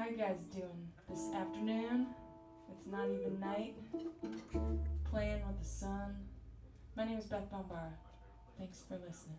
How you guys doing this afternoon? It's not even night. Playing with the sun. My name is Beth Bombara. Thanks for listening.